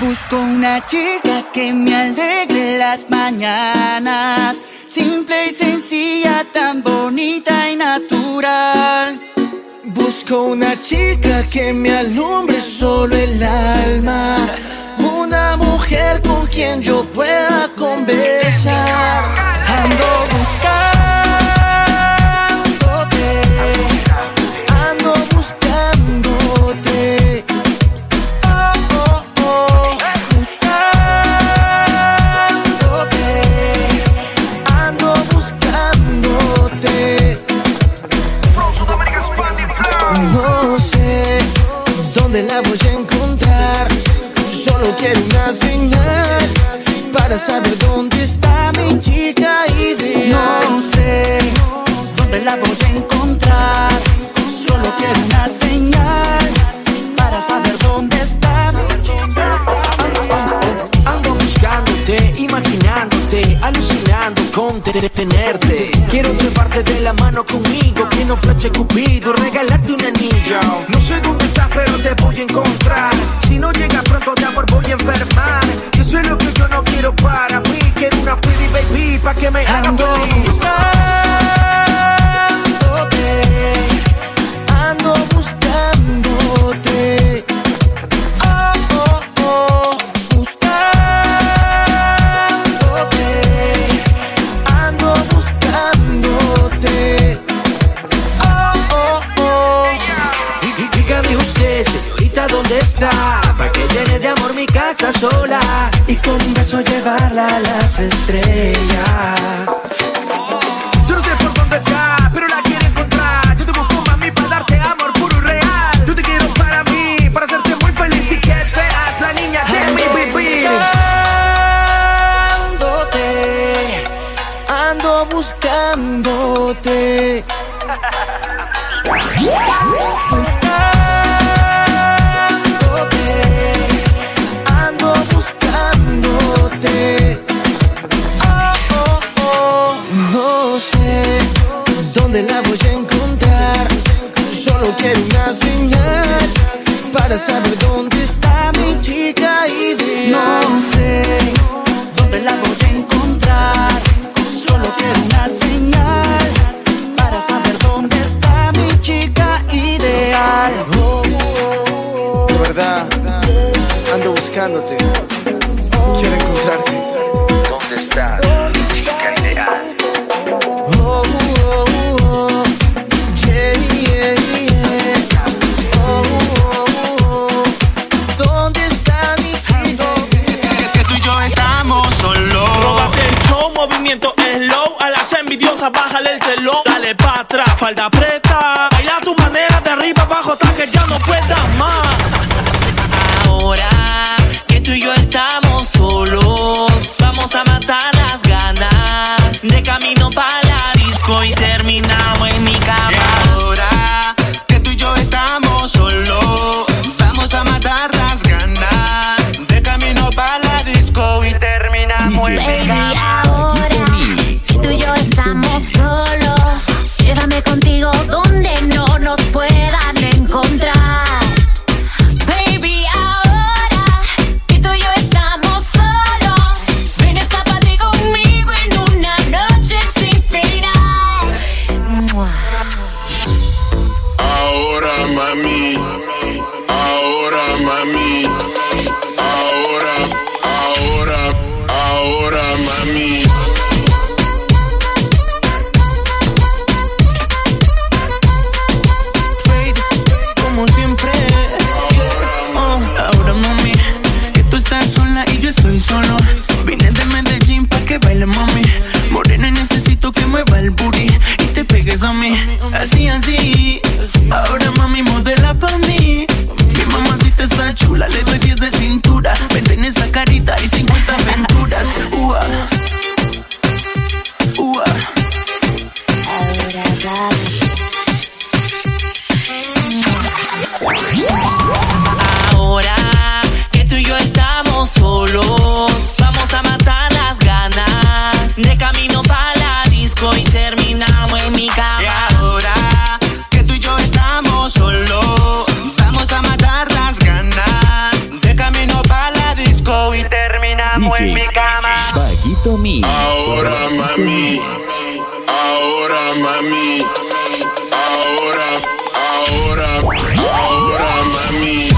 Busco una chica que me alegre las mañanas, simple y sencilla, tan bonita y natural. Busco una chica que me alumbre solo el alma, una mujer con quien yo pueda conversar. Ando buscando Quiero llevarte de la mano conmigo, que no fleche cupido, regalarte un anillo. No sé dónde estás, pero te voy a encontrar. Si no llegas pronto de amor voy a enfermar. Que eso es lo que yo no quiero para mí. Quiero una pretty baby pa' que me haga feliz. Para que llene de amor mi casa sola y con un beso llevarla a las estrellas. Yo no sé por dónde está, pero la quiero encontrar. Yo te busco, mami, para darte amor puro y real. Yo te quiero para mí, para hacerte muy feliz y que seas la niña de mi vivir. Buscándote, ando. Buscándote, saber dónde está mi chica ideal. No sé dónde la voy a encontrar. Solo quiero una señal para saber dónde está mi chica ideal. De verdad, ando buscándote. Quiero encontrarte. Pa' atrás, Mix. Ahora mami, ahora mami, ahora, ahora, ahora mami.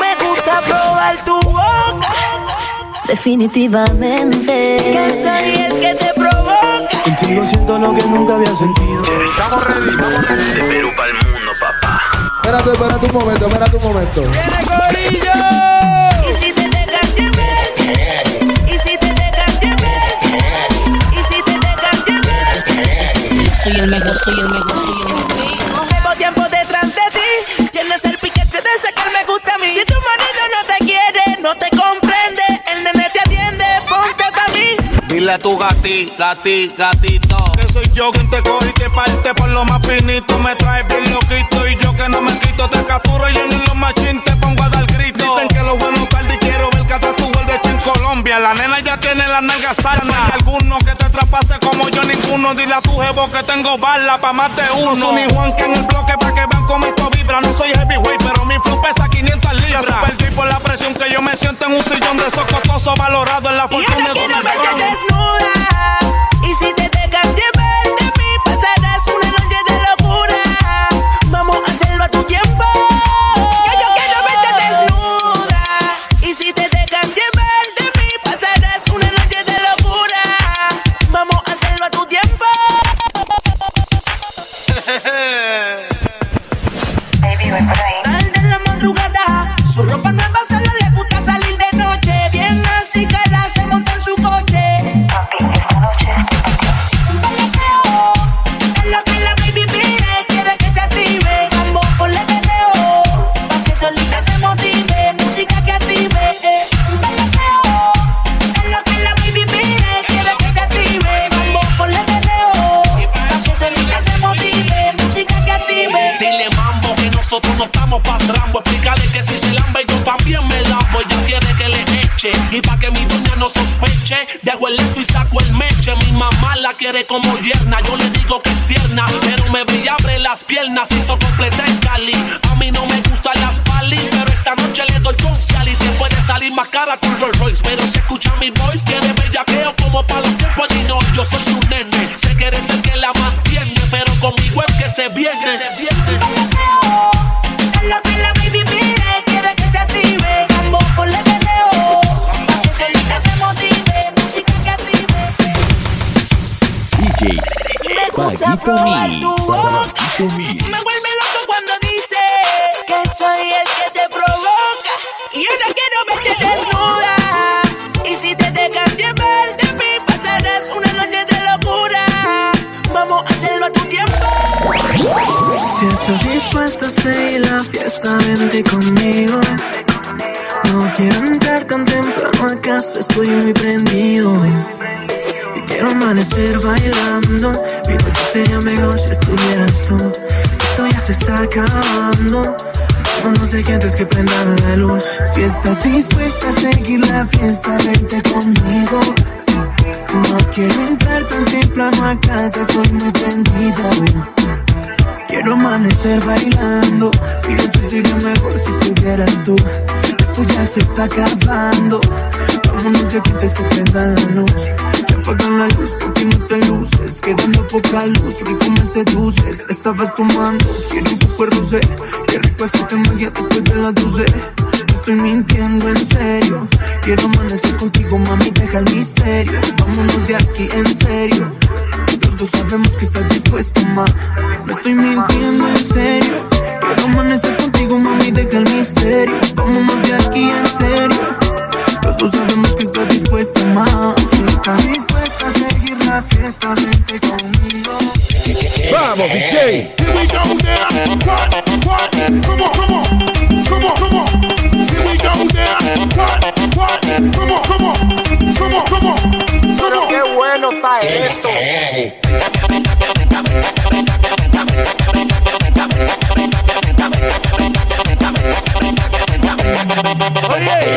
Me gusta probar tu boca. Definitivamente. Que soy el que te provoca. Contigo siento lo que nunca había sentido. Estamos ready, estamos ready. De Perú para el mundo, papá. Espérate, espérate un momento, espérate un momento. Y si te dejan llevar. Y si te. Y si te. Soy el mejor, soy el mejor, soy el mejor. Llevo tiempo detrás de ti. Tienes el tu gati, gati, gatito. Que soy yo quien te coge y te parte por lo más finito. Me traes bien loquito y yo que no me quito. Te capturo y en los machín te pongo a dar grito. Dicen que lo bueno tarde y quiero ver que atrás tu de hecho en Colombia. La nena ya tiene las nalgas sanas. Hay alguno que te traspase como yo ninguno. Dile a tu jevo que tengo bala pa' más de uno. Ni Juan que en el bloque pa' que cómo esto vibra. No soy heavyweight, pero mi flow pesa 500 libras. Super por la presión que yo me siento en un sillón de esos costosos valorado en la Y fortuna ahora de quiero verte desnuda. Y si te dejan Y pa' que mi doña no sospeche, dejo el lezo y saco el meche. Mi mamá la quiere como yerna. Yo le digo que es tierna, pero me ve abre las piernas. Hizo completa en Cali. A mí no me gustan las pali, pero esta noche le doy con sal y te puede salir más cara que un Rolls Royce. Pero si escucha mi voice, quiere bellaqueo como para los tiempos de no, yo soy su nene. Se quiere ser que la mantiene, pero conmigo es que se viene. Probar Mix. Me vuelve loco cuando dice que soy el que te provoca. Y ahora quiero verte desnuda. Y si te dejan llevar de mí, pasarás una noche de locura. Vamos a hacerlo a tu tiempo. Si estás dispuesta a seguir la fiesta, vente conmigo. No quiero entrar tan temprano a casa, estoy muy prendido. Quiero amanecer bailando. Mi noche sería mejor si estuvieras tú. Esto ya se está acabando. No sé qué antes que prendan la luz. Si estás dispuesta a seguir la fiesta, vente conmigo. No quiero entrar tan temprano a casa, estoy muy prendido. Quiero amanecer bailando. Mi noche sería mejor si estuvieras tú. Esto ya se está acabando. Vámonos de aquí antes que prendan la luz. Se apagan la luz porque no te luces. Quedando poca luz, rico me seduces. Estabas tomando, quiero un poco de rosé. Qué rico hacerte magia después de las 12. No estoy mintiendo en serio. Quiero amanecer contigo, mami, deja el misterio. Vámonos de aquí en serio. Dos sabemos que estás dispuesta, ma. No estoy mintiendo en serio. Quiero amanecer contigo, mami, deja el misterio. Vámonos de aquí en serio. Los dos sabemos que estás dispuesta, ma. Si estás dispuesta a seguir la fiesta, vente conmigo. Vamos, DJ. Here we go now. What? What? Come on, come on. Come on, come on. Here we go now. What? What? Come on, come on. Come on, come on. Bueno está esto. Oye.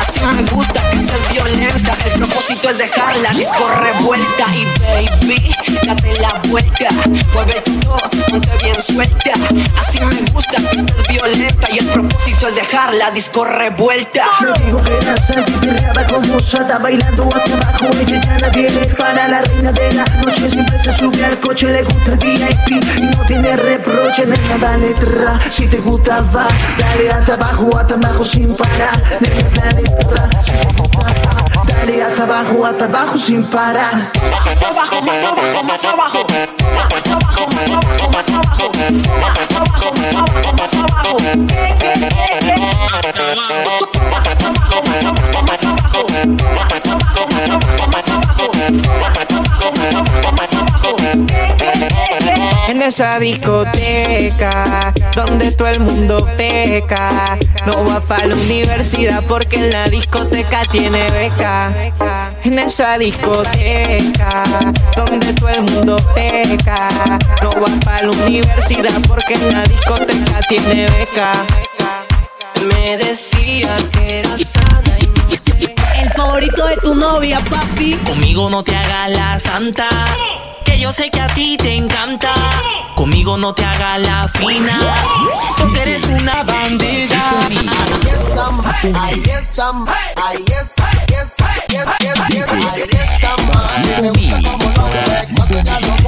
Así me gusta que estés violenta. El propósito es dejar la disco revuelta. Y baby, date la vuelta. Mueve todo, ponte bien suelta. Así me gusta que estés violenta. Y el propósito es dejar la disco revuelta. No digo que la Santi como sata. Bailando hasta abajo. Ella ya nadie le para la reina de la noche. Siempre se sube al coche. Le gusta el VIP. Y no tiene reproche. Nena, dale tra. Si te gusta, va. Dale hasta abajo, hasta abajo sin parar. Nena, dale Dale hasta abajo, hasta abajo sin parar. Hasta abajo, más abajo, más abajo. Hasta abajo, más abajo, más abajo. Hasta abajo, más abajo, más abajo. Eh, eh, eh, esa discoteca donde todo el mundo peca, no va para la universidad porque en la discoteca tiene beca. En esa discoteca donde todo el mundo peca, no va para la universidad porque en la discoteca tiene beca. Me decía que era sana y no sé. El favorito de tu novia, papi. Conmigo no te hagas la santa. Que yo sé que a ti te encanta. Conmigo no te hagas la fina. Porque eres una bandida. Me gusta como lo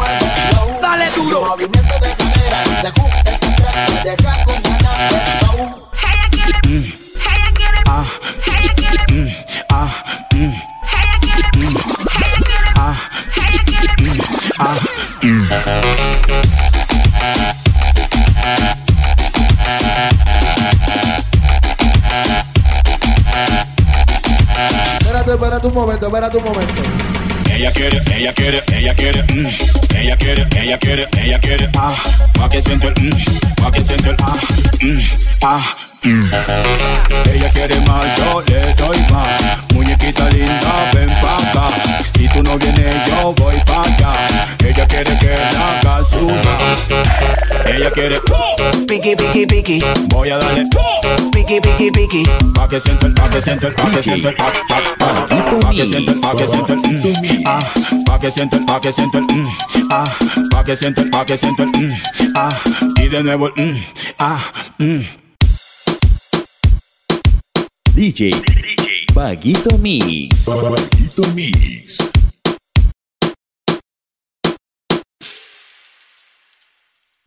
momento, momento. Ella quiere, ella quiere, ella quiere, mm. ella quiere, ella quiere, ella quiere, ah, pa' que siente el, mm, pa' que siente el, ah, mm, ah, mm. Ella quiere más, yo le doy más, muñequita linda, ven pa' acá, si tú no vienes yo voy pa' allá, ella quiere que la haga suya, ella quiere, Piki, piki, piki, voy a darle, piki, piki, piki. pa' que siente el, pa' que siente el, pa' que siente el, pa' pa- pa- pa' que siente el, pa' que siente el, mm, ah, pa' que siente el, pa' que siente el, mm, ah, pa' que siente el, pa' que el, mm, ah, y de nuevo el, mm, ah, mm. DJ Vaguito Mix. Vaguito Mix.